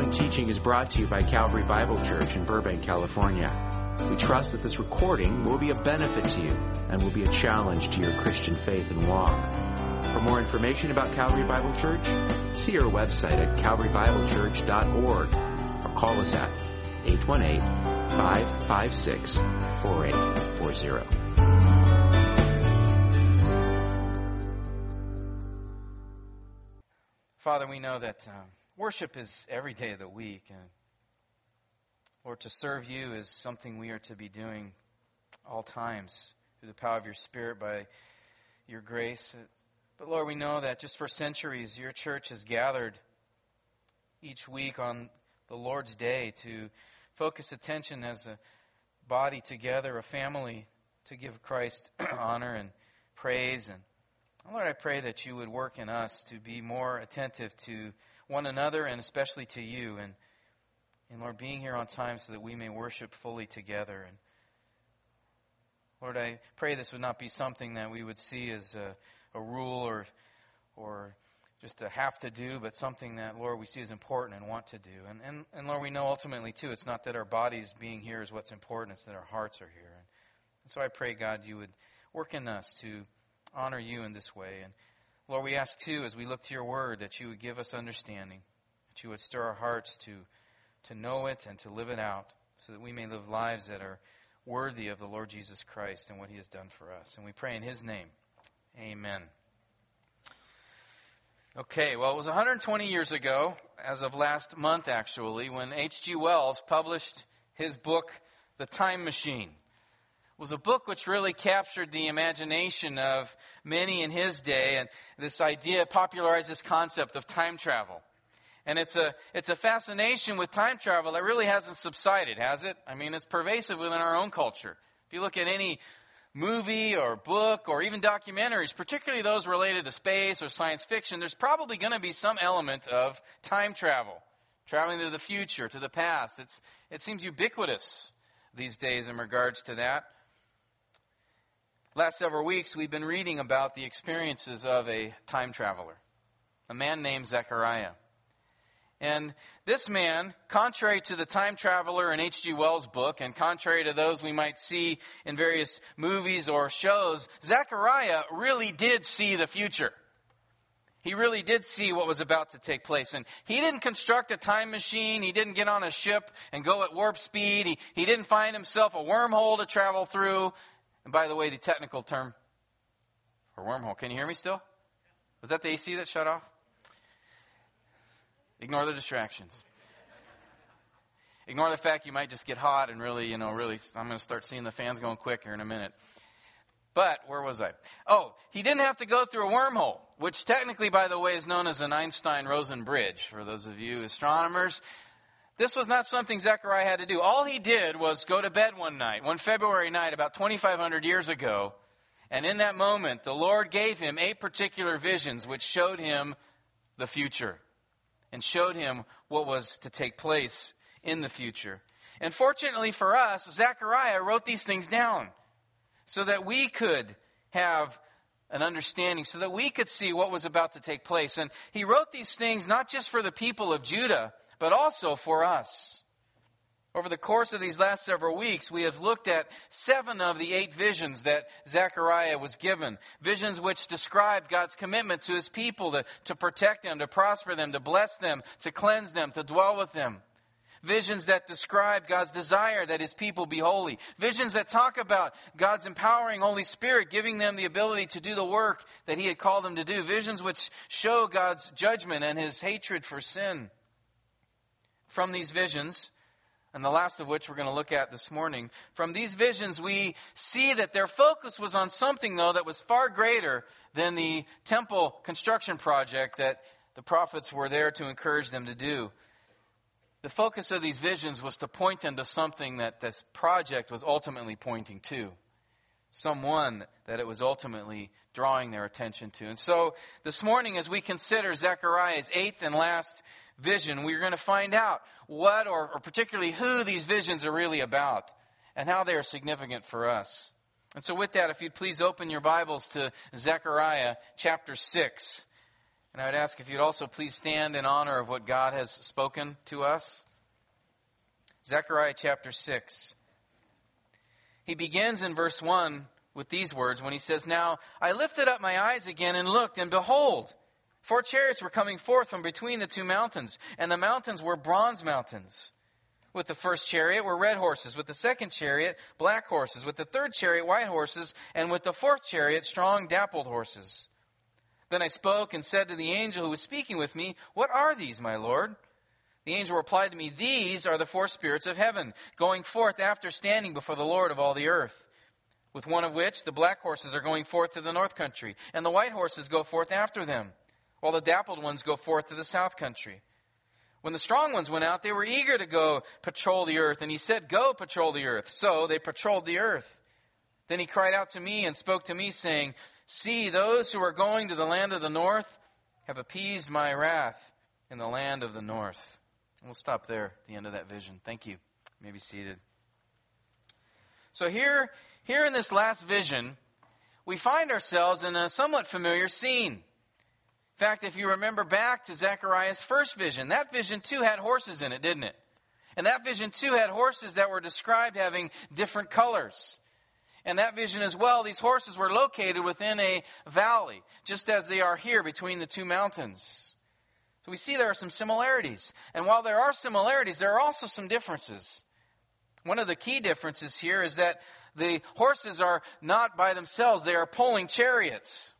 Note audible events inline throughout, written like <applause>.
following teaching is brought to you by Calvary Bible Church in Burbank, California. We trust that this recording will be a benefit to you and will be a challenge to your Christian faith and walk. For more information about Calvary Bible Church, see our website at calvarybiblechurch.org or call us at 818 556 4840. Father, we know that uh, worship is every day of the week. And Lord, to serve you is something we are to be doing all times through the power of your Spirit by your grace. But Lord, we know that just for centuries, your church has gathered each week on the Lord's Day to focus attention as a body together, a family, to give Christ <clears throat> honor and praise. And Lord, I pray that you would work in us to be more attentive to one another and especially to you. And, and Lord, being here on time so that we may worship fully together. And Lord, I pray this would not be something that we would see as a, a rule or, or just a have to do, but something that, Lord, we see as important and want to do. And, and, and Lord, we know ultimately, too, it's not that our bodies being here is what's important, it's that our hearts are here. And, and so I pray, God, you would work in us to honor you in this way. And Lord, we ask, too, as we look to your word, that you would give us understanding, that you would stir our hearts to, to know it and to live it out, so that we may live lives that are worthy of the Lord Jesus Christ and what he has done for us. And we pray in his name. Amen. Okay, well, it was 120 years ago, as of last month actually, when H.G. Wells published his book, The Time Machine. Was a book which really captured the imagination of many in his day, and this idea popularized this concept of time travel. And it's a, it's a fascination with time travel that really hasn't subsided, has it? I mean, it's pervasive within our own culture. If you look at any movie or book or even documentaries, particularly those related to space or science fiction, there's probably going to be some element of time travel, traveling to the future, to the past. It's, it seems ubiquitous these days in regards to that. Last several weeks, we've been reading about the experiences of a time traveler, a man named Zechariah. And this man, contrary to the time traveler in H.G. Wells' book, and contrary to those we might see in various movies or shows, Zechariah really did see the future. He really did see what was about to take place. And he didn't construct a time machine. He didn't get on a ship and go at warp speed. He, he didn't find himself a wormhole to travel through. And by the way, the technical term for wormhole, can you hear me still? Was that the AC that shut off? Ignore the distractions. Ignore the fact you might just get hot and really, you know, really, I'm going to start seeing the fans going quicker in a minute. But where was I? Oh, he didn't have to go through a wormhole, which technically, by the way, is known as an Einstein Rosen bridge for those of you astronomers. This was not something Zechariah had to do. All he did was go to bed one night, one February night, about 2,500 years ago. And in that moment, the Lord gave him eight particular visions which showed him the future and showed him what was to take place in the future. And fortunately for us, Zechariah wrote these things down so that we could have an understanding, so that we could see what was about to take place. And he wrote these things not just for the people of Judah, but also for us. Over the course of these last several weeks, we have looked at seven of the eight visions that Zechariah was given. Visions which described God's commitment to his people to, to protect them, to prosper them, to bless them, to cleanse them, to dwell with them. Visions that describe God's desire that his people be holy. Visions that talk about God's empowering Holy Spirit, giving them the ability to do the work that he had called them to do. Visions which show God's judgment and his hatred for sin. From these visions, and the last of which we're going to look at this morning. From these visions, we see that their focus was on something, though, that was far greater than the temple construction project that the prophets were there to encourage them to do. The focus of these visions was to point them to something that this project was ultimately pointing to. Someone that it was ultimately drawing their attention to. And so this morning, as we consider Zechariah's eighth and last vision, we're going to find out what or, or particularly who these visions are really about and how they are significant for us. And so, with that, if you'd please open your Bibles to Zechariah chapter 6. And I would ask if you'd also please stand in honor of what God has spoken to us. Zechariah chapter 6. He begins in verse 1 with these words when he says, Now I lifted up my eyes again and looked, and behold, four chariots were coming forth from between the two mountains, and the mountains were bronze mountains. With the first chariot were red horses, with the second chariot, black horses, with the third chariot, white horses, and with the fourth chariot, strong, dappled horses. Then I spoke and said to the angel who was speaking with me, What are these, my Lord? The angel replied to me, These are the four spirits of heaven, going forth after standing before the Lord of all the earth. With one of which the black horses are going forth to the north country, and the white horses go forth after them, while the dappled ones go forth to the south country. When the strong ones went out, they were eager to go patrol the earth, and he said, Go patrol the earth. So they patrolled the earth. Then he cried out to me and spoke to me, saying, See, those who are going to the land of the north have appeased my wrath in the land of the north. We'll stop there at the end of that vision. Thank you. you seated. So here, here in this last vision, we find ourselves in a somewhat familiar scene fact, if you remember back to Zechariah's first vision, that vision too had horses in it, didn't it? And that vision too had horses that were described having different colors. And that vision as well, these horses were located within a valley, just as they are here between the two mountains. So we see there are some similarities. And while there are similarities, there are also some differences. One of the key differences here is that the horses are not by themselves, they are pulling chariots.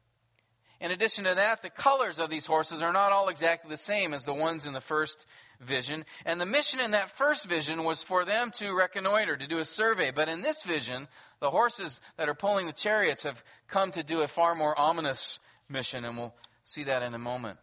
In addition to that, the colors of these horses are not all exactly the same as the ones in the first vision. And the mission in that first vision was for them to reconnoiter, to do a survey. But in this vision, the horses that are pulling the chariots have come to do a far more ominous mission, and we'll see that in a moment.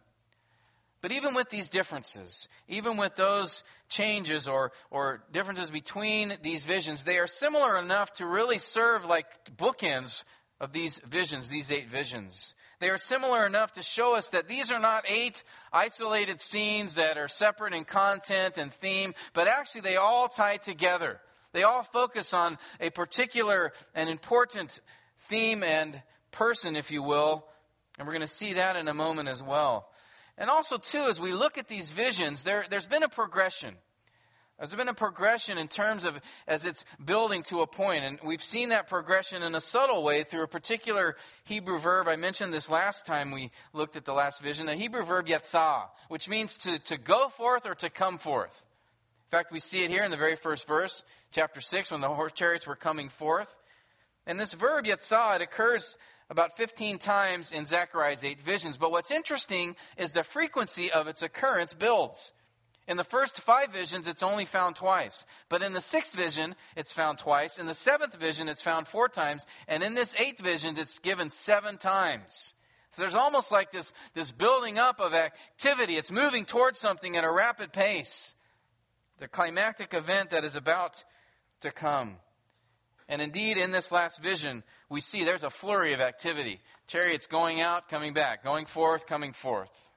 But even with these differences, even with those changes or, or differences between these visions, they are similar enough to really serve like bookends of these visions, these eight visions. They are similar enough to show us that these are not eight isolated scenes that are separate in content and theme, but actually they all tie together. They all focus on a particular and important theme and person, if you will. And we're going to see that in a moment as well. And also, too, as we look at these visions, there, there's been a progression. There's been a progression in terms of as it's building to a point, and we've seen that progression in a subtle way through a particular Hebrew verb. I mentioned this last time we looked at the last vision, the Hebrew verb yatzah, which means to, to go forth or to come forth. In fact, we see it here in the very first verse, chapter 6, when the horse chariots were coming forth. And this verb yatzah, it occurs about 15 times in Zechariah's eight visions. But what's interesting is the frequency of its occurrence builds. In the first five visions, it's only found twice. But in the sixth vision, it's found twice. In the seventh vision, it's found four times. And in this eighth vision, it's given seven times. So there's almost like this, this building up of activity. It's moving towards something at a rapid pace. The climactic event that is about to come. And indeed, in this last vision, we see there's a flurry of activity. Chariots going out, coming back, going forth, coming forth.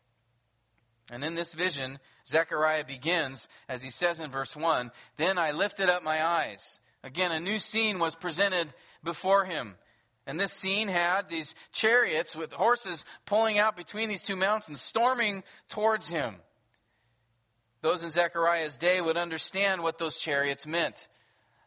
And in this vision, Zechariah begins, as he says in verse 1 Then I lifted up my eyes. Again, a new scene was presented before him. And this scene had these chariots with horses pulling out between these two mountains, storming towards him. Those in Zechariah's day would understand what those chariots meant.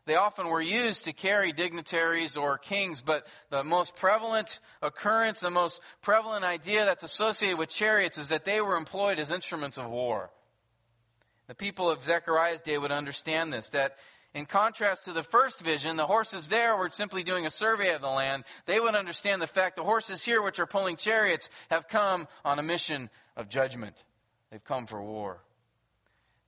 They often were used to carry dignitaries or kings, but the most prevalent occurrence, the most prevalent idea that's associated with chariots is that they were employed as instruments of war. The people of Zechariah's day would understand this, that in contrast to the first vision, the horses there were simply doing a survey of the land. They would understand the fact the horses here, which are pulling chariots, have come on a mission of judgment. They've come for war.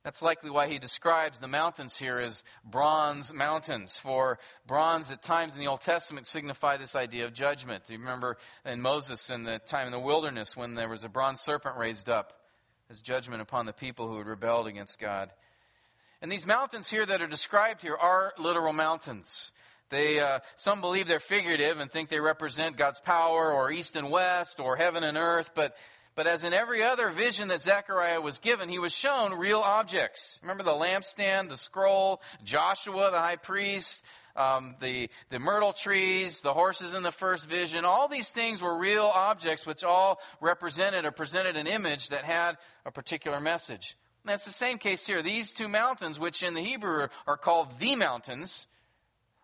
That's likely why he describes the mountains here as bronze mountains. For bronze at times in the Old Testament signify this idea of judgment. Do you remember in Moses in the time in the wilderness when there was a bronze serpent raised up as judgment upon the people who had rebelled against God? And these mountains here that are described here are literal mountains. They, uh, some believe they're figurative and think they represent God's power or east and west or heaven and earth, but but as in every other vision that Zechariah was given, he was shown real objects. Remember the lampstand, the scroll, Joshua, the high priest, um, the, the myrtle trees, the horses in the first vision, all these things were real objects which all represented or presented an image that had a particular message. And that's the same case here. These two mountains, which in the Hebrew are called the mountains,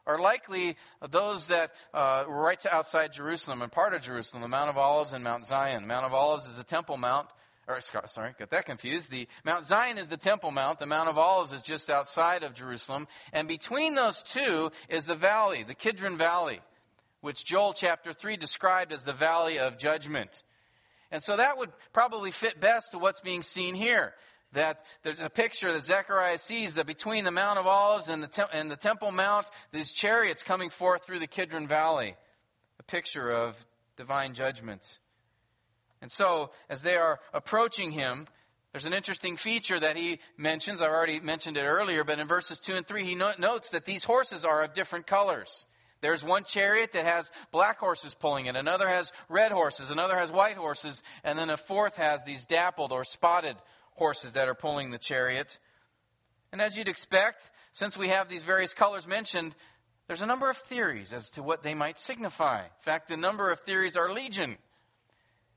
are likely those that uh, were right outside Jerusalem and part of Jerusalem, the Mount of Olives and Mount Zion. Mount of Olives is a temple mount. Or, sorry, got that confused. The Mount Zion is the Temple Mount. The Mount of Olives is just outside of Jerusalem. And between those two is the valley, the Kidron Valley, which Joel chapter 3 described as the valley of judgment. And so that would probably fit best to what's being seen here that there's a picture that Zechariah sees that between the Mount of Olives and the, tem- and the Temple Mount, these chariots coming forth through the Kidron Valley. A picture of divine judgment. And so, as they are approaching him, there's an interesting feature that he mentions. I already mentioned it earlier, but in verses 2 and 3, he no- notes that these horses are of different colors. There's one chariot that has black horses pulling it, another has red horses, another has white horses, and then a fourth has these dappled or spotted horses that are pulling the chariot. And as you'd expect, since we have these various colors mentioned, there's a number of theories as to what they might signify. In fact, the number of theories are legion.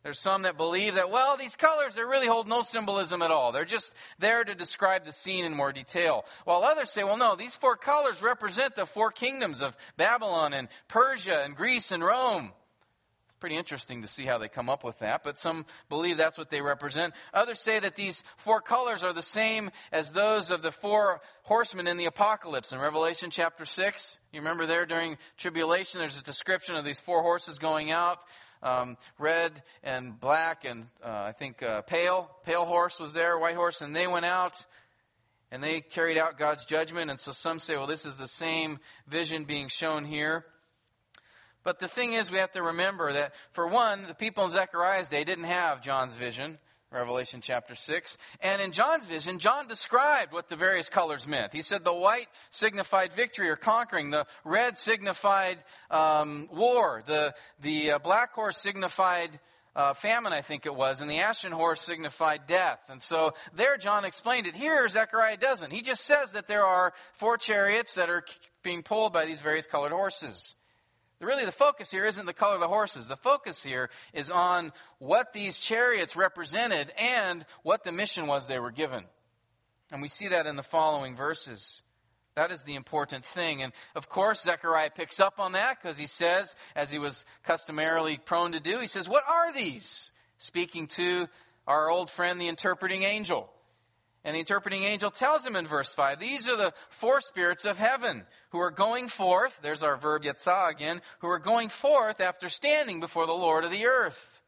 There's some that believe that, well, these colors, they really hold no symbolism at all. They're just there to describe the scene in more detail. While others say, well, no, these four colors represent the four kingdoms of Babylon and Persia and Greece and Rome pretty interesting to see how they come up with that, but some believe that's what they represent. Others say that these four colors are the same as those of the four horsemen in the apocalypse in Revelation chapter 6. You remember there during tribulation, there's a description of these four horses going out. Um, red and black and uh, I think uh, pale. Pale horse was there, white horse, and they went out and they carried out God's judgment. And so some say, well, this is the same vision being shown here. But the thing is, we have to remember that, for one, the people in Zechariah's day didn't have John's vision, Revelation chapter 6. And in John's vision, John described what the various colors meant. He said the white signified victory or conquering, the red signified um, war, the, the uh, black horse signified uh, famine, I think it was, and the ashen horse signified death. And so there John explained it. Here, Zechariah doesn't. He just says that there are four chariots that are being pulled by these various colored horses. Really, the focus here isn't the color of the horses. The focus here is on what these chariots represented and what the mission was they were given. And we see that in the following verses. That is the important thing. And of course, Zechariah picks up on that because he says, as he was customarily prone to do, he says, What are these? Speaking to our old friend, the interpreting angel. And the interpreting angel tells him in verse 5 these are the four spirits of heaven who are going forth, there's our verb yetzah again, who are going forth after standing before the Lord of the earth.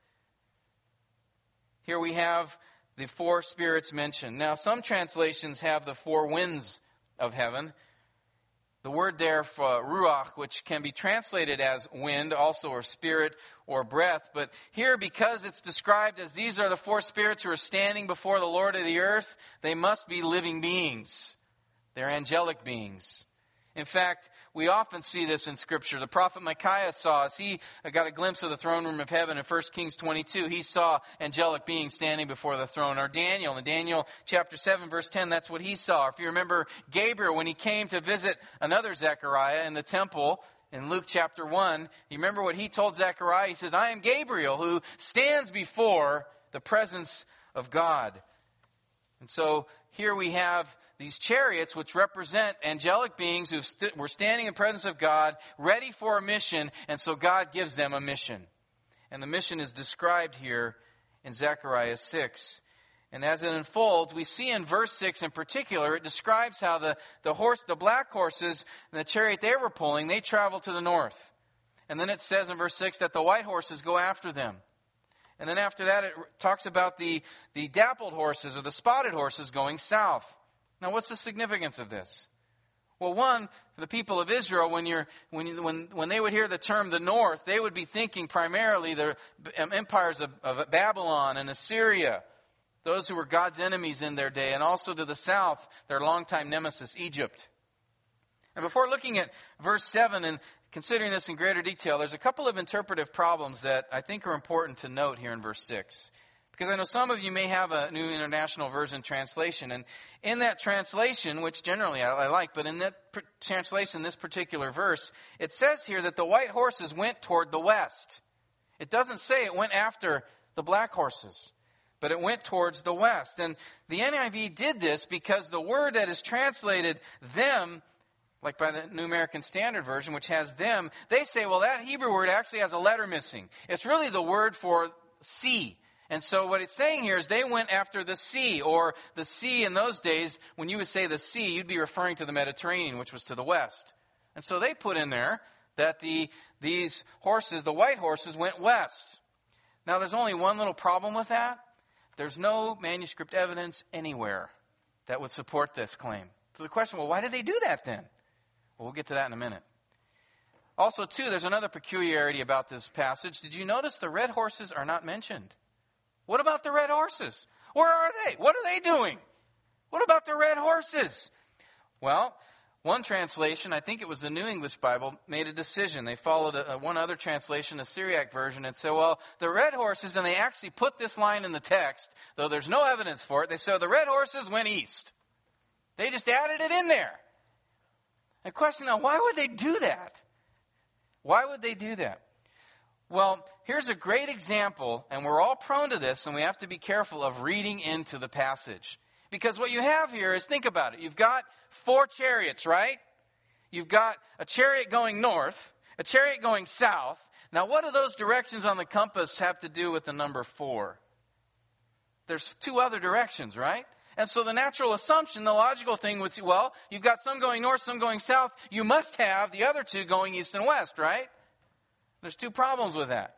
Here we have the four spirits mentioned. Now, some translations have the four winds of heaven. The word there for ruach, which can be translated as wind, also or spirit or breath, but here because it's described as these are the four spirits who are standing before the Lord of the earth, they must be living beings. They're angelic beings. In fact, we often see this in Scripture. The prophet Micaiah saw, as he got a glimpse of the throne room of heaven in 1 Kings 22, he saw angelic beings standing before the throne. Or Daniel, in Daniel chapter 7, verse 10, that's what he saw. If you remember Gabriel, when he came to visit another Zechariah in the temple, in Luke chapter 1, you remember what he told Zechariah? He says, I am Gabriel who stands before the presence of God. And so here we have these chariots, which represent angelic beings who st- were standing in presence of God, ready for a mission, and so God gives them a mission. And the mission is described here in Zechariah 6. And as it unfolds, we see in verse 6 in particular, it describes how the, the horse, the black horses, and the chariot they were pulling, they travel to the north. And then it says in verse 6 that the white horses go after them. And then after that, it talks about the, the dappled horses or the spotted horses going south. Now, what's the significance of this? Well, one, for the people of Israel, when, you're, when, you, when, when they would hear the term the north, they would be thinking primarily the empires of, of Babylon and Assyria, those who were God's enemies in their day, and also to the south, their longtime nemesis, Egypt. And before looking at verse 7 and considering this in greater detail, there's a couple of interpretive problems that I think are important to note here in verse 6. Because I know some of you may have a New International Version translation, and in that translation, which generally I, I like, but in that pr- translation, this particular verse, it says here that the white horses went toward the west. It doesn't say it went after the black horses, but it went towards the west. And the NIV did this because the word that is translated them like by the New American Standard Version, which has them, they say, well, that Hebrew word actually has a letter missing. It's really the word for sea. And so what it's saying here is they went after the sea, or the sea in those days, when you would say the sea, you'd be referring to the Mediterranean, which was to the west. And so they put in there that the, these horses, the white horses, went west. Now there's only one little problem with that. There's no manuscript evidence anywhere that would support this claim. So the question, well, why did they do that then? Well, we'll get to that in a minute. Also, too, there's another peculiarity about this passage. Did you notice the red horses are not mentioned? What about the red horses? Where are they? What are they doing? What about the red horses? Well, one translation, I think it was the New English Bible, made a decision. They followed a, a, one other translation, a Syriac version, and said, well, the red horses, and they actually put this line in the text, though there's no evidence for it. They said the red horses went east. They just added it in there. The question now, why would they do that? Why would they do that? Well, here's a great example, and we're all prone to this, and we have to be careful of reading into the passage. Because what you have here is think about it. You've got four chariots, right? You've got a chariot going north, a chariot going south. Now, what do those directions on the compass have to do with the number four? There's two other directions, right? And so the natural assumption, the logical thing would be, well, you've got some going north, some going south. You must have the other two going east and west, right? There's two problems with that.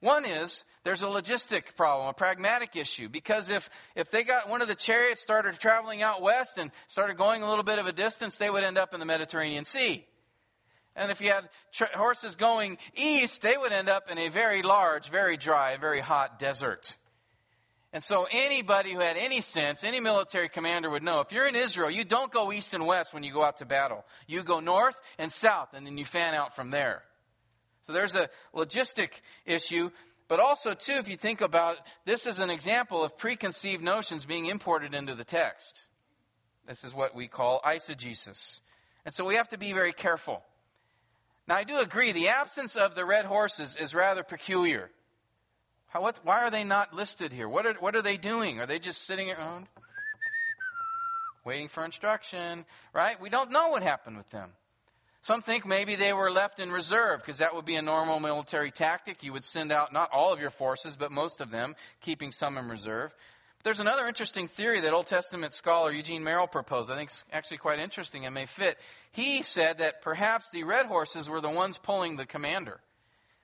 One is there's a logistic problem, a pragmatic issue, because if, if they got one of the chariots started traveling out west and started going a little bit of a distance, they would end up in the Mediterranean Sea. And if you had tra- horses going east, they would end up in a very large, very dry, very hot desert. And so anybody who had any sense, any military commander would know if you're in Israel, you don't go east and west when you go out to battle. You go north and south, and then you fan out from there. So there's a logistic issue. But also, too, if you think about this is an example of preconceived notions being imported into the text. This is what we call eisegesis. And so we have to be very careful. Now, I do agree, the absence of the red horses is rather peculiar. How, what, why are they not listed here? What are, what are they doing? Are they just sitting around waiting for instruction? Right? We don't know what happened with them. Some think maybe they were left in reserve because that would be a normal military tactic. You would send out not all of your forces, but most of them, keeping some in reserve. But there's another interesting theory that Old Testament scholar Eugene Merrill proposed. I think it's actually quite interesting and may fit. He said that perhaps the red horses were the ones pulling the commander.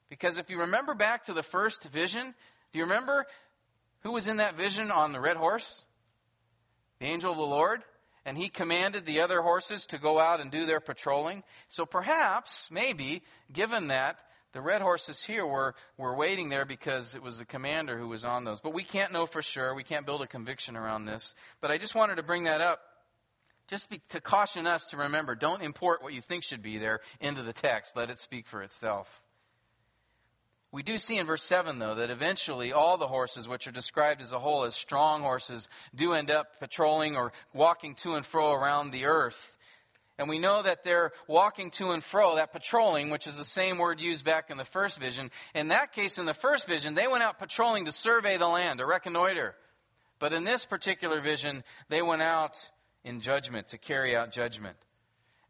Because if you remember back to the first vision, do you remember who was in that vision on the red horse? The angel of the Lord and he commanded the other horses to go out and do their patrolling. So perhaps, maybe, given that, the red horses here were, were waiting there because it was the commander who was on those. But we can't know for sure. We can't build a conviction around this. But I just wanted to bring that up just be, to caution us to remember don't import what you think should be there into the text. Let it speak for itself. We do see in verse 7, though, that eventually all the horses, which are described as a whole as strong horses, do end up patrolling or walking to and fro around the earth. And we know that they're walking to and fro, that patrolling, which is the same word used back in the first vision. In that case, in the first vision, they went out patrolling to survey the land, to reconnoiter. But in this particular vision, they went out in judgment, to carry out judgment.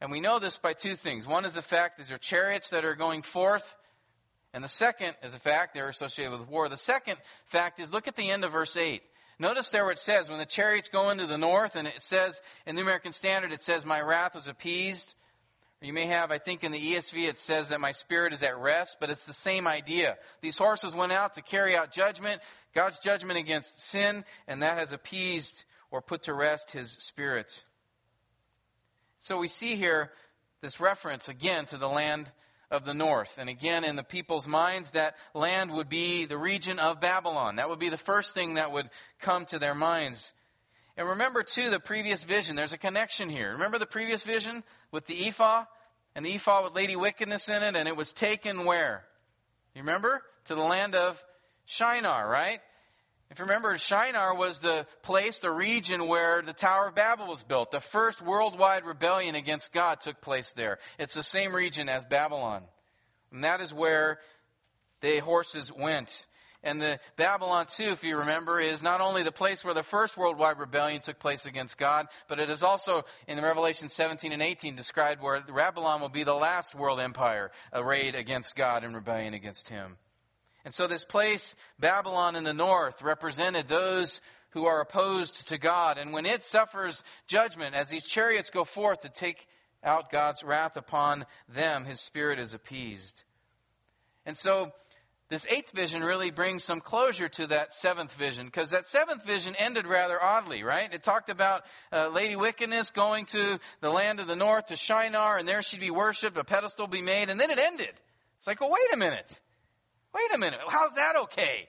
And we know this by two things. One is the fact these are chariots that are going forth and the second is a fact they're associated with war. The second fact is look at the end of verse 8. Notice there what it says when the chariots go into the north, and it says in the American Standard, it says, My wrath was appeased. You may have, I think in the ESV, it says that my spirit is at rest, but it's the same idea. These horses went out to carry out judgment, God's judgment against sin, and that has appeased or put to rest his spirit. So we see here this reference again to the land of the north. And again, in the people's minds, that land would be the region of Babylon. That would be the first thing that would come to their minds. And remember, too, the previous vision. There's a connection here. Remember the previous vision with the ephah? And the ephah with Lady Wickedness in it, and it was taken where? You remember? To the land of Shinar, right? If you remember, Shinar was the place, the region where the Tower of Babel was built. The first worldwide rebellion against God took place there. It's the same region as Babylon. And that is where the horses went. And the Babylon, too, if you remember, is not only the place where the first worldwide rebellion took place against God, but it is also in Revelation 17 and 18 described where Babylon will be the last world empire arrayed against God and rebellion against Him. And so this place, Babylon in the north, represented those who are opposed to God. And when it suffers judgment, as these chariots go forth to take out God's wrath upon them, His Spirit is appeased. And so this eighth vision really brings some closure to that seventh vision because that seventh vision ended rather oddly, right? It talked about uh, Lady Wickedness going to the land of the north to Shinar, and there she'd be worshipped, a pedestal be made, and then it ended. It's like, well, wait a minute. Wait a minute. How's that okay?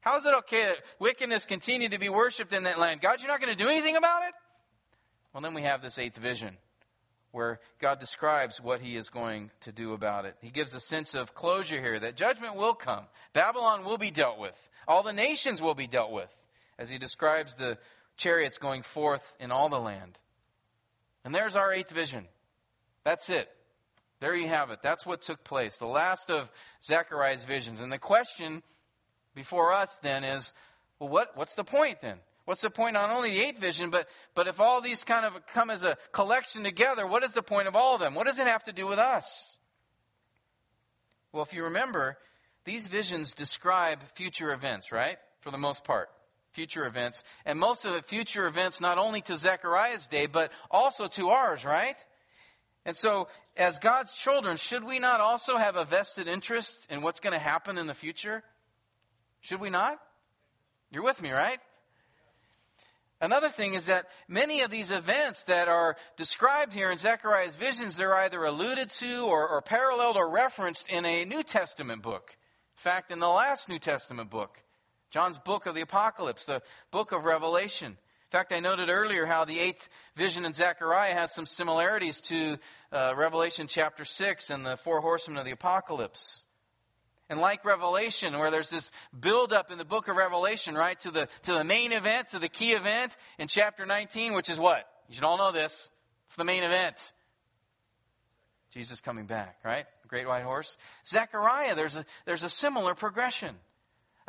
How is it okay that wickedness continued to be worshipped in that land? God, you're not going to do anything about it? Well, then we have this eighth vision where God describes what he is going to do about it. He gives a sense of closure here that judgment will come. Babylon will be dealt with. All the nations will be dealt with as he describes the chariots going forth in all the land. And there's our eighth vision. That's it. There you have it. That's what took place. The last of Zechariah's visions. And the question before us then is, well, what, what's the point then? What's the point not only the eighth vision, but, but if all these kind of come as a collection together, what is the point of all of them? What does it have to do with us? Well, if you remember, these visions describe future events, right? For the most part. Future events. And most of the future events not only to Zechariah's day, but also to ours, right? And so, as God's children, should we not also have a vested interest in what's going to happen in the future? Should we not? You're with me, right? Another thing is that many of these events that are described here in Zechariah's visions, they're either alluded to or, or, paralleled or referenced in a New Testament book. In fact, in the last New Testament book, John's book of the Apocalypse, the book of Revelation. In fact, I noted earlier how the eighth vision in Zechariah has some similarities to uh, Revelation chapter 6 and the four horsemen of the Apocalypse. And like Revelation, where there's this build up in the book of Revelation, right, to the, to the main event, to the key event in chapter 19, which is what? You should all know this. It's the main event. Jesus coming back, right? Great white horse. Zechariah, there's a, there's a similar progression.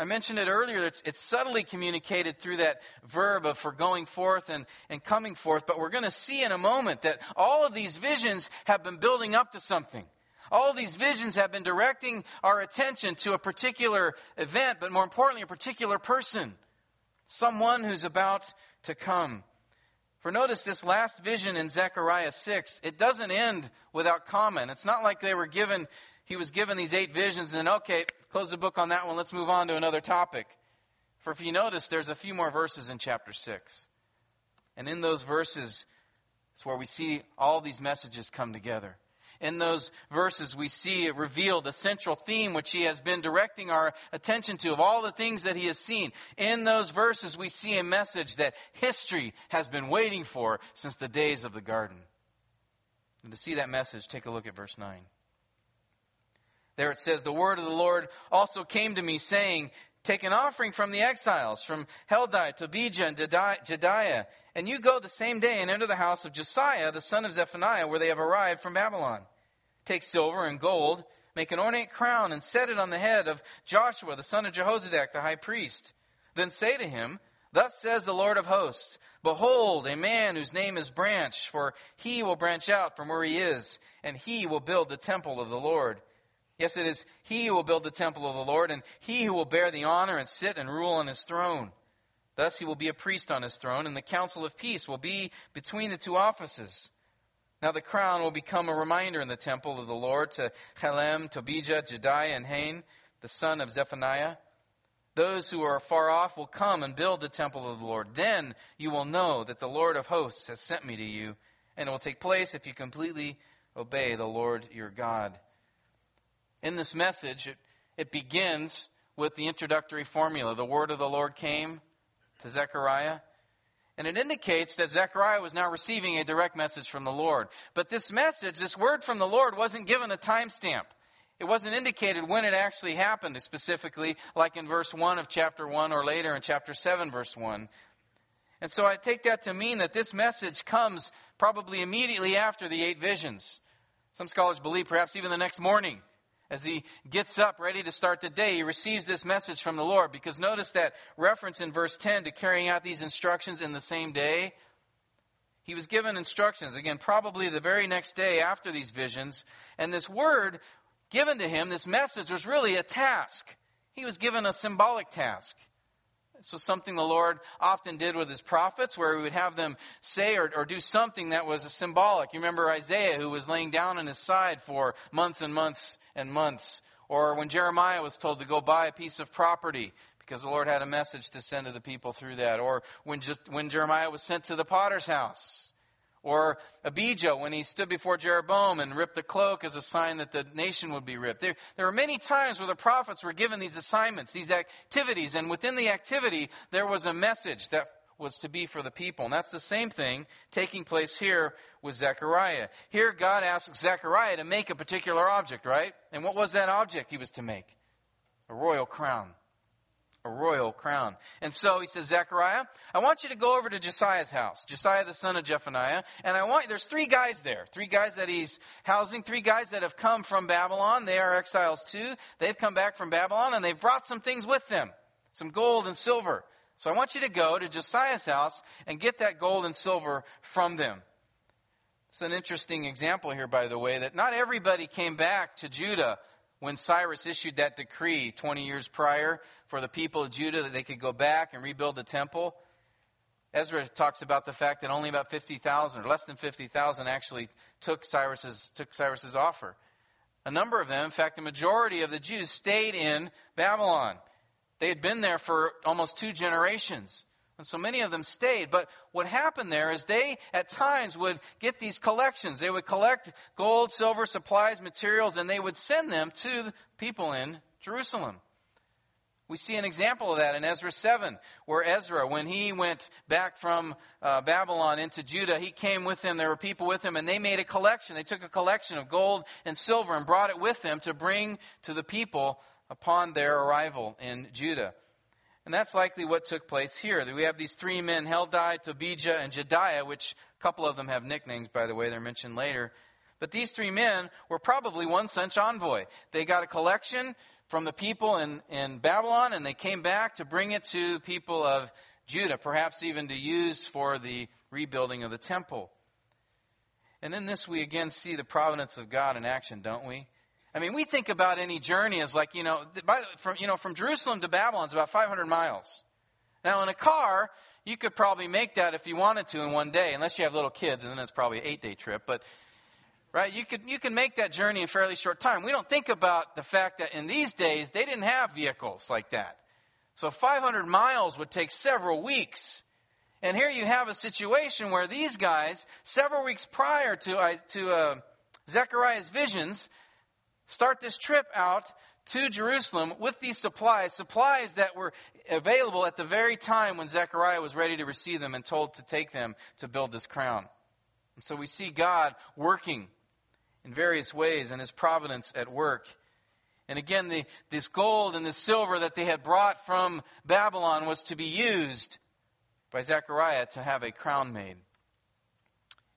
I mentioned it earlier, it's, it's subtly communicated through that verb of for going forth and, and coming forth, but we're going to see in a moment that all of these visions have been building up to something. All these visions have been directing our attention to a particular event, but more importantly, a particular person. Someone who's about to come. For notice this last vision in Zechariah 6, it doesn't end without comment. It's not like they were given, he was given these eight visions and then, okay, close the book on that one, let's move on to another topic. For if you notice, there's a few more verses in chapter 6. And in those verses, it's where we see all these messages come together in those verses, we see it revealed the central theme which he has been directing our attention to of all the things that he has seen. In those verses, we see a message that history has been waiting for since the days of the garden. And to see that message, take a look at verse 9. There it says, The word of the Lord also came to me, saying, Take an offering from the exiles, from Heldai, Tobijah, and Jedaiah, and you go the same day and enter the house of Josiah, the son of Zephaniah, where they have arrived from Babylon. Take silver and gold, make an ornate crown, and set it on the head of Joshua, the son of Jehozadak, the high priest. Then say to him, Thus says the Lord of hosts, Behold, a man whose name is Branch, for he will branch out from where he is, and he will build the temple of the Lord. Yes, it is he who will build the temple of the Lord, and he who will bear the honor and sit and rule on his throne. Thus he will be a priest on his throne, and the counsel of peace will be between the two offices. Now the crown will become a reminder in the temple of the Lord to Helem, Tobijah, Jedaiah, and Hain, the son of Zephaniah. Those who are far off will come and build the temple of the Lord. Then you will know that the Lord of hosts has sent me to you, and it will take place if you completely obey the Lord your God in this message, it, it begins with the introductory formula. The word of the Lord came to Zechariah. And it indicates that Zechariah was now receiving a direct message from the Lord. But this message, this word from the Lord, wasn't given a timestamp. It wasn't indicated when it actually happened, specifically, like in verse 1 of chapter 1 or later in chapter 7, verse 1. And so I take that to mean that this message comes probably immediately after the eight visions. Some scholars believe perhaps even the next morning. As he gets up ready to start the day, he receives this message from the Lord. Because notice that reference in verse 10 to carrying out these instructions in the same day. He was given instructions, again, probably the very next day after these visions. And this word given to him, this message, was really a task. He was given a symbolic task. This was something the Lord often did with his prophets, where he would have them say or, or do something that was symbolic. You remember Isaiah, who was laying down on his side for months and months and months. Or when Jeremiah was told to go buy a piece of property because the Lord had a message to send to the people through that. Or when, just, when Jeremiah was sent to the potter's house or Abijah, when he stood before Jeroboam and ripped the cloak as a sign that the nation would be ripped. There, there were many times where the prophets were given these assignments, these activities, and within the activity, there was a message that was to be for the people. And that's the same thing taking place here with Zechariah. Here, God asks Zechariah to make a particular object, right? And what was that object he was to make? A royal crown a royal crown. And so he says, Zechariah, I want you to go over to Josiah's house, Josiah the son of Zephaniah, and I want, there's three guys there, three guys that he's housing, three guys that have come from Babylon. They are exiles too. They've come back from Babylon and they've brought some things with them, some gold and silver. So I want you to go to Josiah's house and get that gold and silver from them. It's an interesting example here, by the way, that not everybody came back to Judah when Cyrus issued that decree 20 years prior for the people of Judah that they could go back and rebuild the temple. Ezra talks about the fact that only about 50,000 or less than 50,000 actually took Cyrus's, took Cyrus's offer. A number of them, in fact, the majority of the Jews stayed in Babylon. They had been there for almost two generations. And so many of them stayed. But what happened there is they, at times, would get these collections. They would collect gold, silver, supplies, materials, and they would send them to the people in Jerusalem. We see an example of that in Ezra 7, where Ezra, when he went back from uh, Babylon into Judah, he came with him. There were people with him, and they made a collection. They took a collection of gold and silver and brought it with them to bring to the people upon their arrival in Judah. And that's likely what took place here. We have these three men, Heldai, Tobijah, and Jedaiah, which a couple of them have nicknames, by the way, they're mentioned later. But these three men were probably one such envoy. They got a collection from the people in, in Babylon, and they came back to bring it to people of Judah, perhaps even to use for the rebuilding of the temple. And in this, we again see the providence of God in action, don't we? I mean, we think about any journey as like, you know, by, from, you know, from Jerusalem to Babylon is about 500 miles. Now, in a car, you could probably make that if you wanted to in one day, unless you have little kids, and then it's probably an eight day trip. But, right, you could, you can make that journey in fairly short time. We don't think about the fact that in these days, they didn't have vehicles like that. So 500 miles would take several weeks. And here you have a situation where these guys, several weeks prior to, to uh, Zechariah's visions, start this trip out to Jerusalem with these supplies, supplies that were available at the very time when Zechariah was ready to receive them and told to take them to build this crown. And so we see God working in various ways and his providence at work. And again, the, this gold and this silver that they had brought from Babylon was to be used by Zechariah to have a crown made.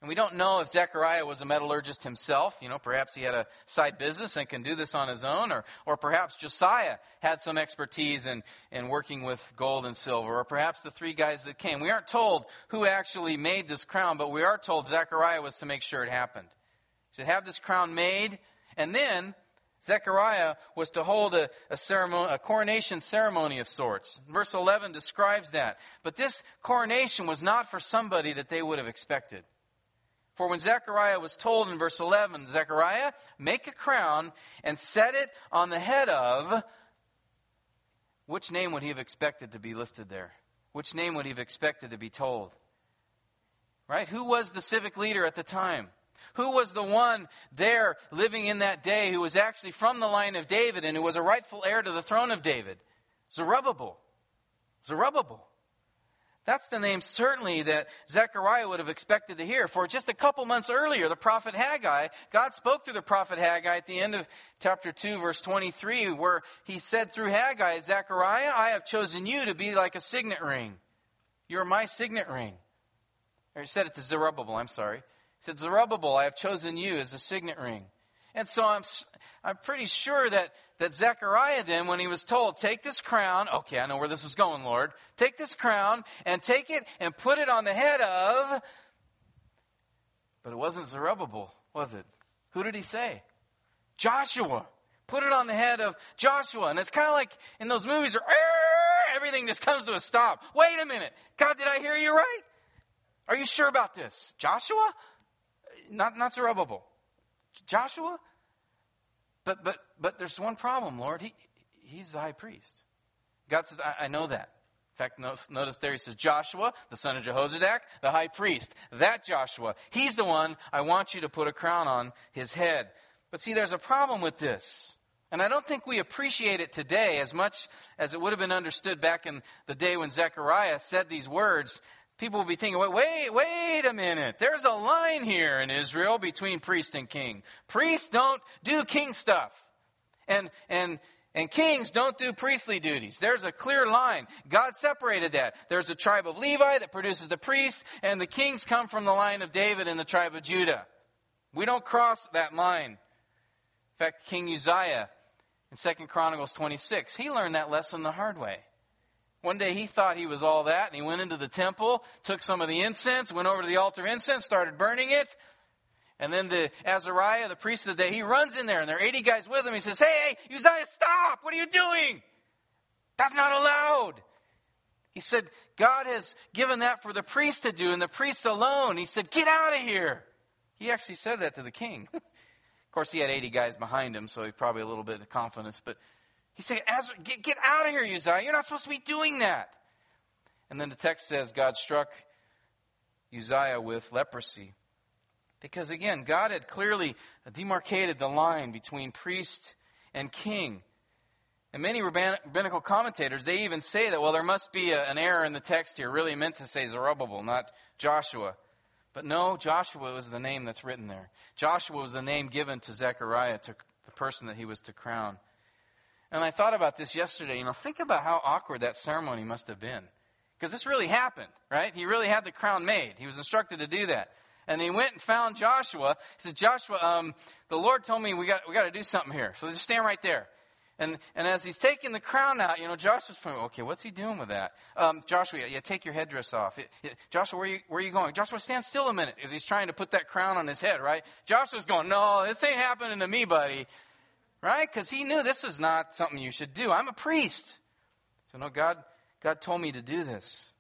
And we don't know if Zechariah was a metallurgist himself. You know, perhaps he had a side business and can do this on his own. Or, or perhaps Josiah had some expertise in, in working with gold and silver. Or perhaps the three guys that came. We aren't told who actually made this crown, but we are told Zechariah was to make sure it happened. Said, have this crown made. And then Zechariah was to hold a, a, ceremony, a coronation ceremony of sorts. Verse 11 describes that. But this coronation was not for somebody that they would have expected. For when Zechariah was told in verse 11, Zechariah, make a crown and set it on the head of, which name would he have expected to be listed there? Which name would he have expected to be told? Right? Who was the civic leader at the time? Who was the one there living in that day who was actually from the line of David and who was a rightful heir to the throne of David? Zerubbabel. Zerubbabel. That's the name certainly that Zechariah would have expected to hear. For just a couple months earlier, the prophet Haggai, God spoke through the prophet Haggai at the end of chapter 2, verse 23, where he said through Haggai, Zechariah, I have chosen you to be like a signet ring. You're my signet ring. Or he said it to Zerubbabel, I'm sorry. Said, Zerubbabel, I have chosen you as a signet ring. And so I'm, I'm pretty sure that, that Zechariah then, when he was told, take this crown, okay, I know where this is going, Lord. Take this crown and take it and put it on the head of, but it wasn't Zerubbabel, was it? Who did he say? Joshua. Put it on the head of Joshua. And it's kind of like in those movies where everything just comes to a stop. Wait a minute. God, did I hear you right? Are you sure about this? Joshua? Not, not Zerubbabel. Joshua? But, but, but there's one problem, Lord. He, he's the high priest. God says, I, I know that. In fact, notice, notice there he says, Joshua, the son of Jehozadak, the high priest. That Joshua. He's the one I want you to put a crown on his head. But see, there's a problem with this. And I don't think we appreciate it today as much as it would have been understood back in the day when Zechariah said these words people will be thinking, wait, wait, wait a minute. There's a line here in Israel between priest and king. Priests don't do king stuff. And, and, and kings don't do priestly duties. There's a clear line. God separated that. There's a tribe of Levi that produces the priests, and the kings come from the line of David and the tribe of Judah. We don't cross that line. In fact, King Uzziah in 2 Chronicles 26, he learned that lesson the hard way. One day he thought he was all that, and he went into the temple, took some of the incense, went over to the altar incense, started burning it. And then the Azariah, the priest of the day, he runs in there, and there are 80 guys with him. He says, Hey, hey, Uzziah, stop! What are you doing? That's not allowed. He said, God has given that for the priest to do, and the priest alone. He said, Get out of here. He actually said that to the king. <laughs> of course, he had 80 guys behind him, so he probably a little bit of confidence, but he said, get, get out of here, Uzziah. You're not supposed to be doing that. And then the text says God struck Uzziah with leprosy. Because again, God had clearly demarcated the line between priest and king. And many rabbinical commentators, they even say that, well, there must be a, an error in the text here, really meant to say Zerubbabel, not Joshua. But no, Joshua was the name that's written there. Joshua was the name given to Zechariah, to the person that he was to crown. And I thought about this yesterday. You know, think about how awkward that ceremony must have been. Because this really happened, right? He really had the crown made. He was instructed to do that. And he went and found Joshua. He said, Joshua, um, the Lord told me we got, we got to do something here. So just stand right there. And, and as he's taking the crown out, you know, Joshua's going, okay, what's he doing with that? Um, Joshua, yeah, take your headdress off. It, it, Joshua, where are, you, where are you going? Joshua, stand still a minute as he's trying to put that crown on his head, right? Joshua's going, no, this ain't happening to me, buddy right? Because he knew this is not something you should do. I'm a priest. So, no, God, God told me to do this.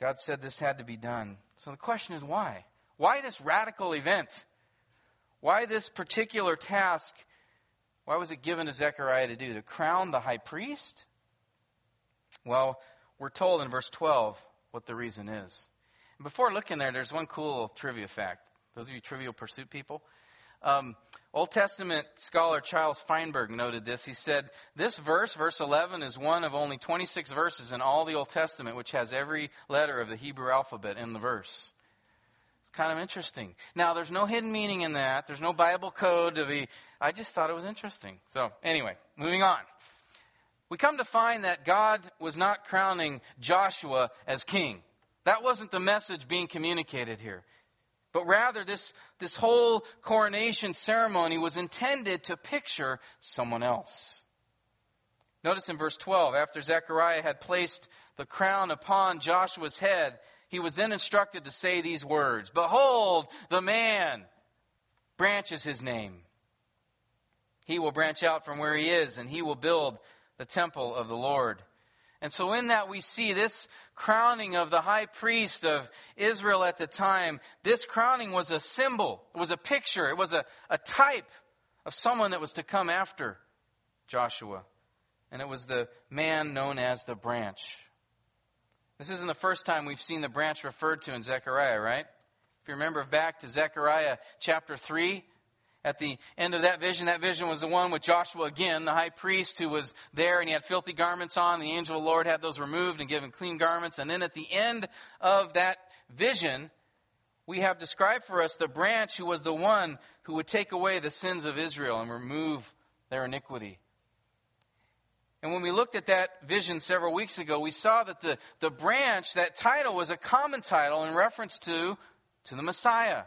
God said this had to be done. So the question is why? Why this radical event? Why this particular task? Why was it given to Zechariah to do? To crown the high priest? Well, we're told in verse 12 what the reason is. And before looking there, there's one cool trivia fact. Those of you trivial pursuit people. Um, Old Testament scholar Charles Feinberg noted this. He said, This verse, verse 11, is one of only 26 verses in all the Old Testament which has every letter of the Hebrew alphabet in the verse. It's kind of interesting. Now, there's no hidden meaning in that. There's no Bible code to be. I just thought it was interesting. So, anyway, moving on. We come to find that God was not crowning Joshua as king. That wasn't the message being communicated here. But rather, this, this whole coronation ceremony was intended to picture someone else. Notice in verse 12, after Zechariah had placed the crown upon Joshua's head, he was then instructed to say these words Behold, the man branches his name. He will branch out from where he is, and he will build the temple of the Lord. And so, in that, we see this crowning of the high priest of Israel at the time. This crowning was a symbol, it was a picture, it was a, a type of someone that was to come after Joshua. And it was the man known as the branch. This isn't the first time we've seen the branch referred to in Zechariah, right? If you remember back to Zechariah chapter 3, At the end of that vision, that vision was the one with Joshua again, the high priest who was there and he had filthy garments on. The angel of the Lord had those removed and given clean garments. And then at the end of that vision, we have described for us the branch who was the one who would take away the sins of Israel and remove their iniquity. And when we looked at that vision several weeks ago, we saw that the, the branch, that title, was a common title in reference to, to the Messiah.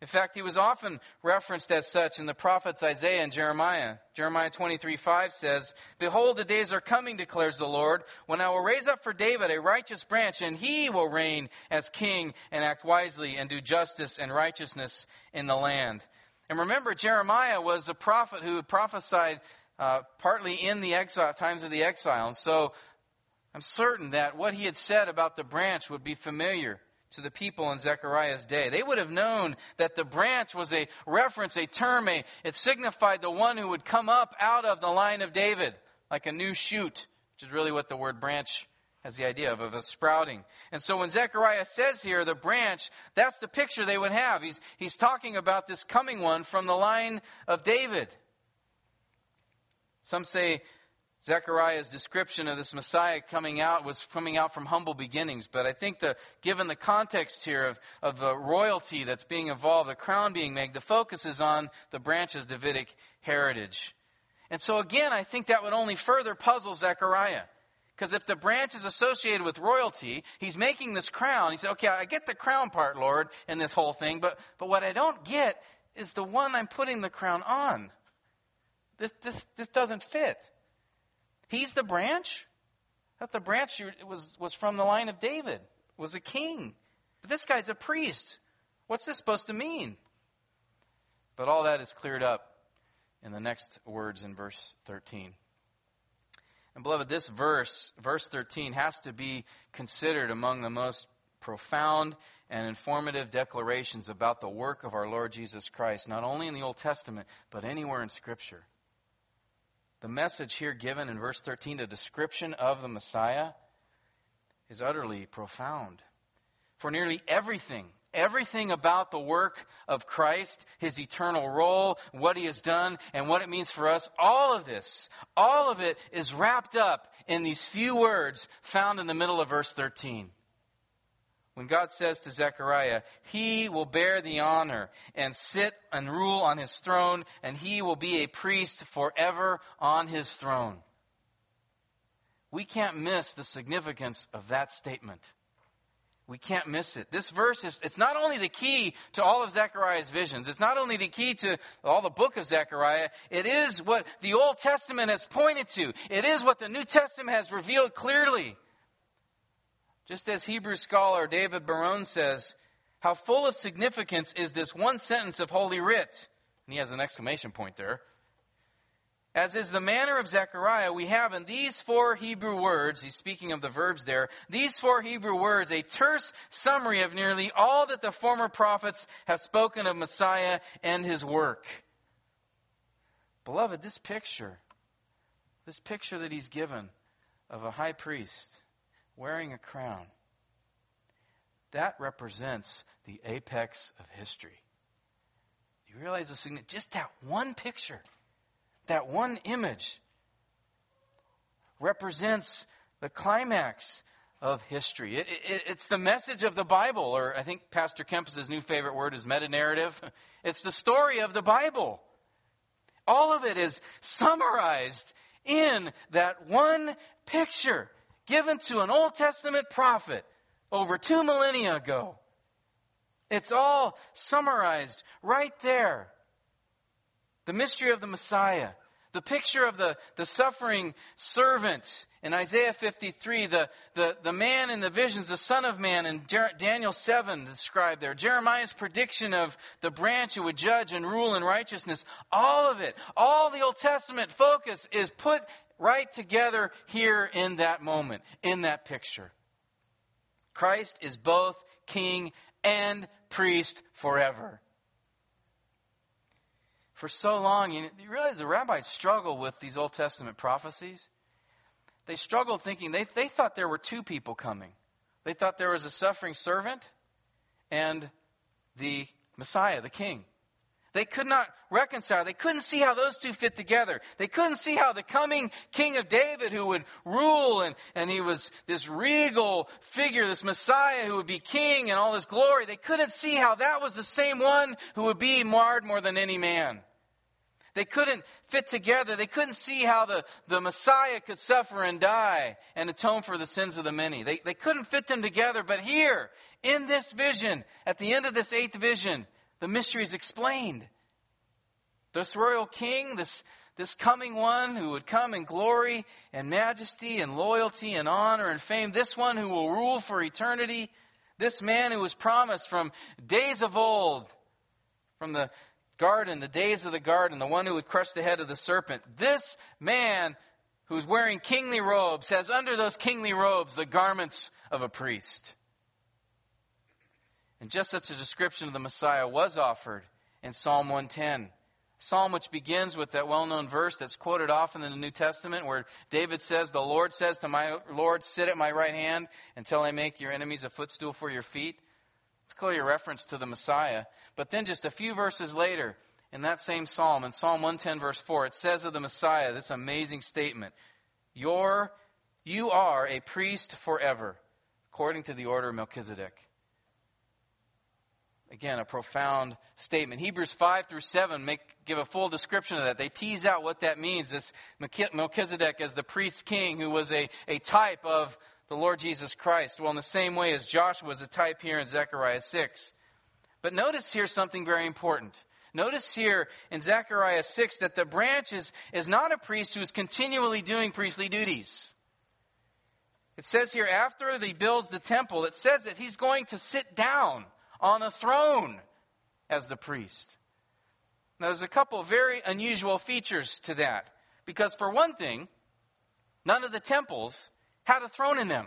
In fact, he was often referenced as such in the prophets Isaiah and Jeremiah. Jeremiah 23 5 says, Behold, the days are coming, declares the Lord, when I will raise up for David a righteous branch, and he will reign as king and act wisely and do justice and righteousness in the land. And remember, Jeremiah was a prophet who prophesied uh, partly in the exile, times of the exile. And so I'm certain that what he had said about the branch would be familiar to the people in Zechariah's day. They would have known that the branch was a reference, a term, a, it signified the one who would come up out of the line of David, like a new shoot, which is really what the word branch has the idea of, of a sprouting. And so when Zechariah says here, the branch, that's the picture they would have. He's, he's talking about this coming one from the line of David. Some say Zechariah's description of this Messiah coming out was coming out from humble beginnings, but I think that given the context here of, of the royalty that's being involved, the crown being made, the focus is on the branch's Davidic heritage. And so again, I think that would only further puzzle Zechariah. Because if the branch is associated with royalty, he's making this crown. He said, okay, I get the crown part, Lord, in this whole thing, but, but what I don't get is the one I'm putting the crown on. This, this, this doesn't fit. He's the branch. That the branch was, was from the line of David, was a king. But this guy's a priest. What's this supposed to mean? But all that is cleared up in the next words in verse 13. And beloved, this verse, verse 13, has to be considered among the most profound and informative declarations about the work of our Lord Jesus Christ, not only in the Old Testament, but anywhere in Scripture the message here given in verse 13, the description of the Messiah, is utterly profound. For nearly everything, everything about the work of Christ, his eternal role, what he has done, and what it means for us, all of this, all of it is wrapped up in these few words found in the middle of verse 13 when God says to Zechariah, He will bear the honor and sit and rule on his throne, and he will be a priest forever on his throne. We can't miss the significance of that statement. We can't miss it. This verse is, it's not only the key to all of Zechariah's visions, it's not only the key to all the book of Zechariah, it is what the Old Testament has pointed to. It is what the New Testament has revealed clearly. Just as Hebrew scholar David Baron says, how full of significance is this one sentence of Holy Writ? And he has an exclamation point there. As is the manner of Zechariah, we have in these four Hebrew words, he's speaking of the verbs there, these four Hebrew words, a terse summary of nearly all that the former prophets have spoken of Messiah and his work. Beloved, this picture, this picture that he's given of a high priest, wearing a crown. That represents the apex of history. You realize the significance? Just that one picture, that one image, represents the climax of history. It, it, it's the message of the Bible, or I think Pastor Kempis' new favorite word is meta narrative. <laughs> It's the story of the Bible. All of it is summarized in that one picture given to an Old Testament prophet over two millennia ago. It's all summarized right there. The mystery of the Messiah, the picture of the, the suffering servant in Isaiah 53, the, the, the man in the visions, the Son of Man in Jer- Daniel 7 described there, Jeremiah's prediction of the branch who would judge and rule in righteousness, all of it, all the Old Testament focus is put right together here in that moment, in that picture. Christ is both king and priest forever. For so long, you, realize the rabbis struggle with these Old Testament prophecies. They struggled thinking, they, they thought there were two people coming. They thought there was a suffering servant and the Messiah, the king. They could not reconcile. They couldn't see how those two fit together. They couldn't see how the coming king of David who would rule and, and he was this regal figure, this Messiah who would be king and all this glory. They couldn't see how that was the same one who would be marred more than any man. They couldn't fit together. They couldn't see how the, the Messiah could suffer and die and atone for the sins of the many. They, they couldn't fit them together. But here, in this vision, at the end of this eighth vision, the mystery is explained. This royal king, this, this coming one who would come in glory and majesty and loyalty and honor and fame, this one who will rule for eternity, this man who was promised from days of old, from the garden, the days of the garden, the one who would crush the head of the serpent, this man who's wearing kingly robes has under those kingly robes the garments of a priest. And just such a description of the Messiah was offered in Psalm 110. Psalm which begins with that well known verse that's quoted often in the New Testament where David says, The Lord says to my Lord, Sit at my right hand until I make your enemies a footstool for your feet. It's clearly a reference to the Messiah. But then just a few verses later, in that same psalm, in Psalm 110, verse 4, it says of the Messiah this amazing statement Your, You are a priest forever, according to the order of Melchizedek. Again, a profound statement. Hebrews 5 through 7 make, give a full description of that. They tease out what that means. This Melchizedek as the priest king who was a, a type of the Lord Jesus Christ. Well, in the same way as Joshua was a type here in Zechariah 6. But notice here something very important. Notice here in Zechariah 6 that the branch is, is not a priest who is continually doing priestly duties. It says here, after he builds the temple, it says that he's going to sit down on a throne as the priest. Now, there's a couple very unusual features to that. Because, for one thing, none of the temples had a throne in them.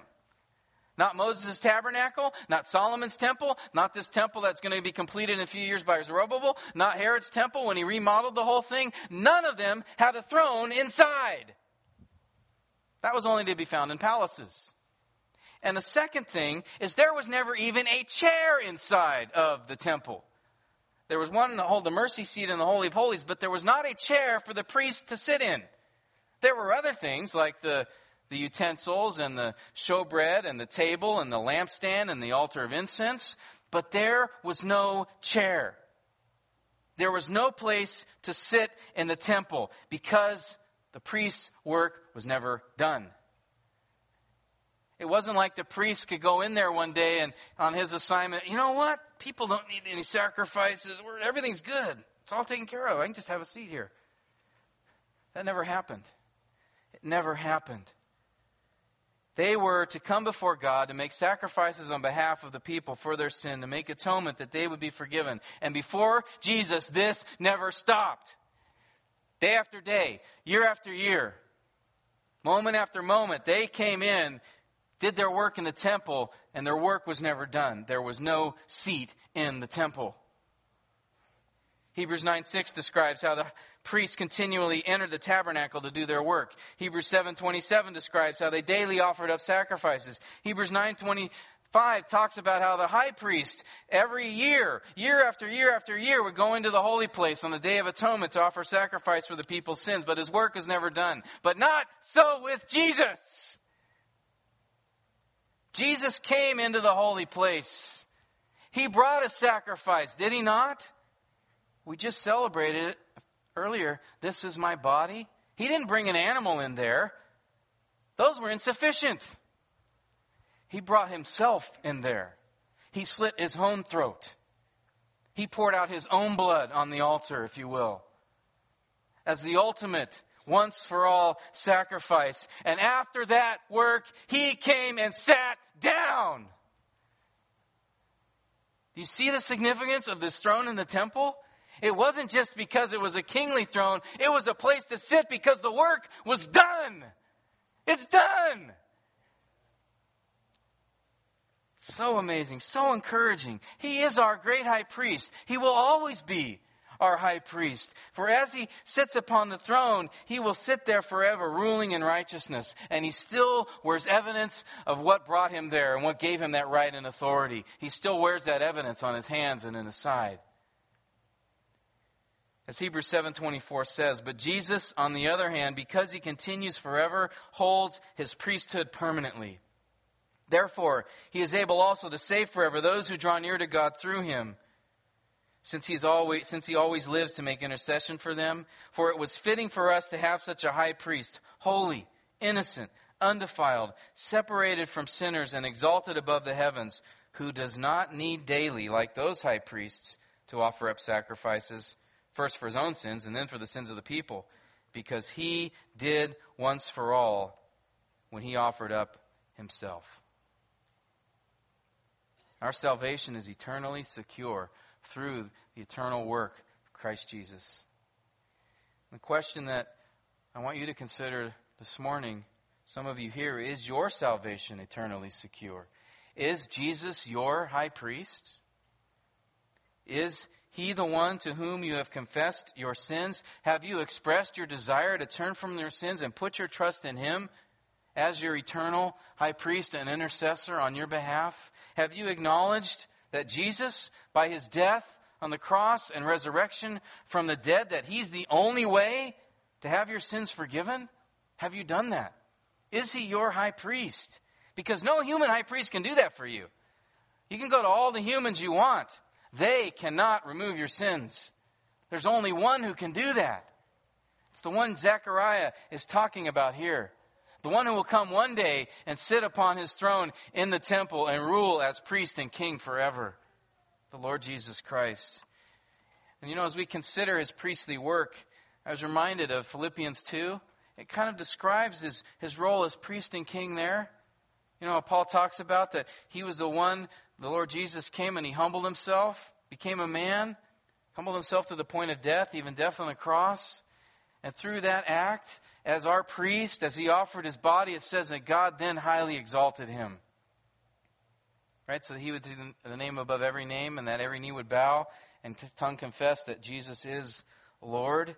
Not Moses' tabernacle, not Solomon's temple, not this temple that's going to be completed in a few years by Zerubbabel, not Herod's temple when he remodeled the whole thing. None of them had a throne inside. That was only to be found in palaces. And the second thing is there was never even a chair inside of the temple. There was one to hold the mercy seat in the Holy of Holies, but there was not a chair for the priest to sit in. There were other things like the, the utensils and the showbread and the table and the lampstand and the altar of incense, but there was no chair. There was no place to sit in the temple because the priest's work was never done. It wasn't like the priest could go in there one day and on his assignment, you know what? People don't need any sacrifices. everything's good. It's all taken care of. I can just have a seat here. That never happened. It never happened. They were to come before God to make sacrifices on behalf of the people for their sin, to make atonement that they would be forgiven. And before Jesus, this never stopped. Day after day, year after year, moment after moment, they came in did their work in the temple, and their work was never done. There was no seat in the temple. Hebrews 9 6 describes how the priests continually entered the tabernacle to do their work. Hebrews 7 27 describes how they daily offered up sacrifices. Hebrews 9 25 talks about how the high priest every year, year after year after year, would go into the holy place on the Day of Atonement to offer sacrifice for the people's sins, but his work is never done. But not so with Jesus. Jesus came into the holy place. He brought a sacrifice, did he not? We just celebrated it earlier. This is my body. He didn't bring an animal in there, those were insufficient. He brought himself in there. He slit his own throat. He poured out his own blood on the altar, if you will, as the ultimate once for all sacrifice. And after that work, he came and sat down. Do you see the significance of this throne in the temple? It wasn't just because it was a kingly throne, it was a place to sit because the work was done. It's done. So amazing, so encouraging. He is our great high priest. He will always be our high priest. For as he sits upon the throne, he will sit there forever, ruling in righteousness. And he still wears evidence of what brought him there and what gave him that right and authority. He still wears that evidence on his hands and in his side. As Hebrews 7:24 says, but Jesus on the other hand, because he continues forever, holds his priesthood permanently. Therefore, he is able also to save forever those who draw near to God through him, since, he's always, since he always lives to make intercession for them. For it was fitting for us to have such a high priest, holy, innocent, undefiled, separated from sinners, and exalted above the heavens, who does not need daily, like those high priests, to offer up sacrifices, first for his own sins and then for the sins of the people, because he did once for all when he offered up himself. Our salvation is eternally secure through the eternal work of Christ Jesus. The question that I want you to consider this morning, some of you here, is your salvation eternally secure? Is Jesus your high priest? Is he the one to whom you have confessed your sins? Have you expressed your desire to turn from your sins and put your trust in him as your eternal high priest and intercessor on your behalf? Have you acknowledged that Jesus, by his death on the cross and resurrection from the dead, that he's the only way to have your sins forgiven? Have you done that? Is he your high priest? Because no human high priest can do that for you. You can go to all the humans you want. They cannot remove your sins. There's only one who can do that. It's the one Zechariah is talking about here. The one who will come one day and sit upon his throne in the temple and rule as priest and king forever. The Lord Jesus Christ. And you know, as we consider his priestly work, I was reminded of Philippians 2. It kind of describes his, his role as priest and king there. You know, Paul talks about that he was the one, the Lord Jesus came and he humbled himself, became a man, humbled himself to the point of death, even death on the cross. And through that act, as our priest, as he offered his body, it says that God then highly exalted him. Right? So he would do the name above every name, and that every knee would bow, and tongue confess that Jesus is Lord.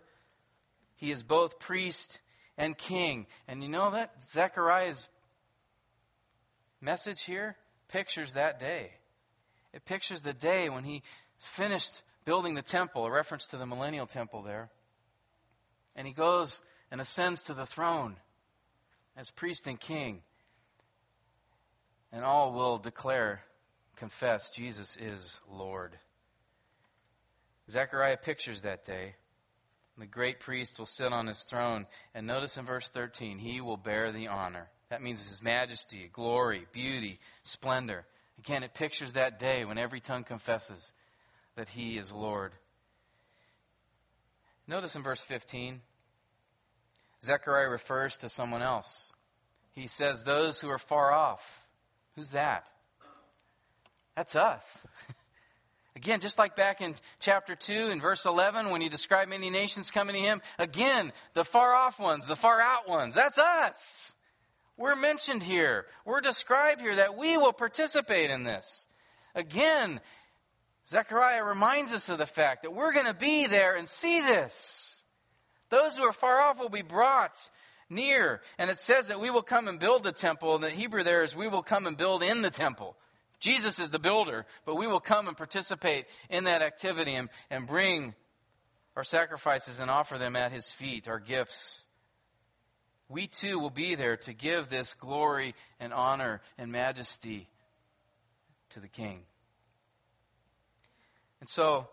He is both priest and king. And you know that? Zechariah's message here pictures that day. It pictures the day when he finished building the temple, a reference to the millennial temple there. And he goes and ascends to the throne as priest and king. And all will declare, confess, Jesus is Lord. Zechariah pictures that day. The great priest will sit on his throne. And notice in verse 13, he will bear the honor. That means his majesty, glory, beauty, splendor. Again, it pictures that day when every tongue confesses that he is Lord. Notice in verse 15, Zechariah refers to someone else. He says, Those who are far off. Who's that? That's us. <laughs> Again, just like back in chapter 2 in verse 11 when he described many nations coming to him, again, the far off ones, the far out ones, that's us. We're mentioned here. We're described here that we will participate in this. Again, Zechariah reminds us of the fact that we're going to be there and see this. Those who are far off will be brought near. And it says that we will come and build the temple. And the Hebrew there is we will come and build in the temple. Jesus is the builder, but we will come and participate in that activity and, and bring our sacrifices and offer them at his feet, our gifts. We too will be there to give this glory and honor and majesty to the king. And so,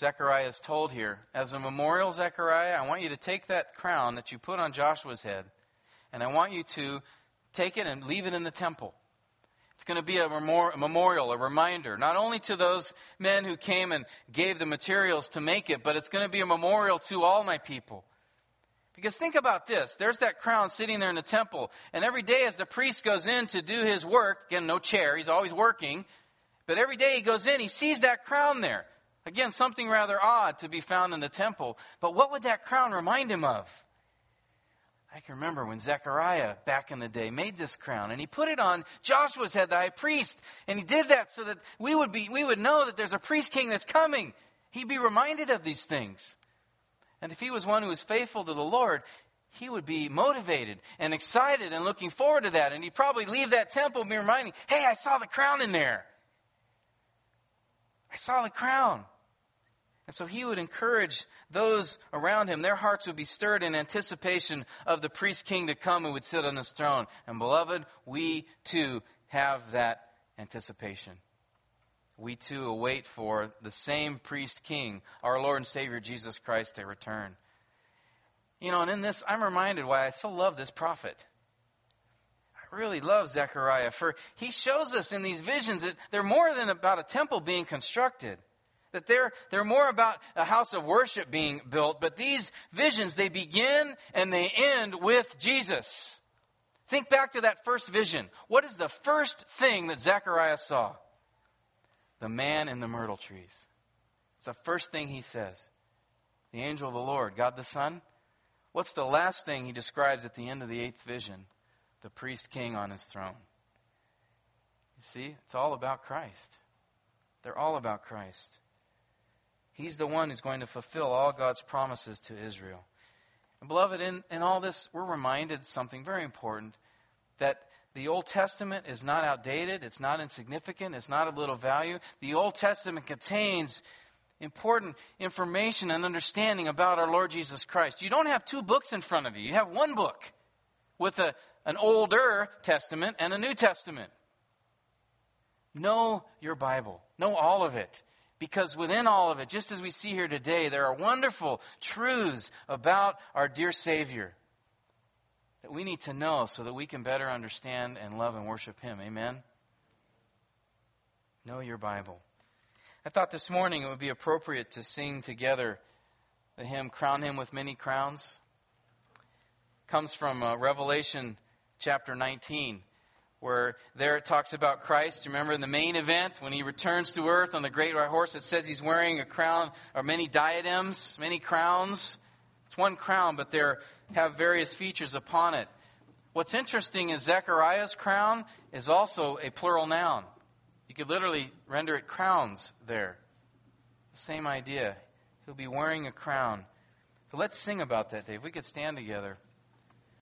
Zechariah is told here, as a memorial, Zechariah, I want you to take that crown that you put on Joshua's head, and I want you to take it and leave it in the temple. It's going to be a memorial, a reminder, not only to those men who came and gave the materials to make it, but it's going to be a memorial to all my people. Because think about this. There's that crown sitting there in the temple. And every day as the priest goes in to do his work, again, no chair, he's always working. But every day he goes in, he sees that crown there. Again, something rather odd to be found in the temple. But what would that crown remind him of? I can remember when Zechariah, back in the day, made this crown and he put it on Joshua's head, the high priest. And he did that so that we would, be, we would know that there's a priest king that's coming. He'd be reminded of these things. And if he was one who was faithful to the Lord, he would be motivated and excited and looking forward to that. And he'd probably leave that temple and be reminding, hey, I saw the crown in there. I saw the crown. And so he would encourage those around him. Their hearts would be stirred in anticipation of the priest king to come who would sit on his throne. And beloved, we too have that anticipation. We too await for the same priest king, our Lord and Savior Jesus Christ, to return. You know, and in this, I'm reminded why I so love this prophet. I really love Zechariah, for he shows us in these visions that they're more than about a temple being constructed. That they're, they're more about a house of worship being built, but these visions, they begin and they end with Jesus. Think back to that first vision. What is the first thing that Zechariah saw? The man in the myrtle trees. It's the first thing he says. The angel of the Lord, God the Son. What's the last thing he describes at the end of the eighth vision? The priest king on his throne. You see, it's all about Christ. They're all about Christ. He's the one who's going to fulfill all God's promises to Israel. And beloved, in, in all this, we're reminded something very important that the Old Testament is not outdated, it's not insignificant, it's not of little value. The Old Testament contains important information and understanding about our Lord Jesus Christ. You don't have two books in front of you, you have one book with a, an older Testament and a New Testament. Know your Bible, know all of it. Because within all of it, just as we see here today, there are wonderful truths about our dear Savior that we need to know so that we can better understand and love and worship Him. Amen? Know your Bible. I thought this morning it would be appropriate to sing together the hymn Crown Him with Many Crowns. It comes from uh, Revelation chapter 19 where there it talks about Christ. Remember in the main event when he returns to earth on the great white horse, it says he's wearing a crown or many diadems, many crowns. It's one crown, but they have various features upon it. What's interesting is Zechariah's crown is also a plural noun. You could literally render it crowns there. Same idea. He'll be wearing a crown. But let's sing about that, Dave. We could stand together.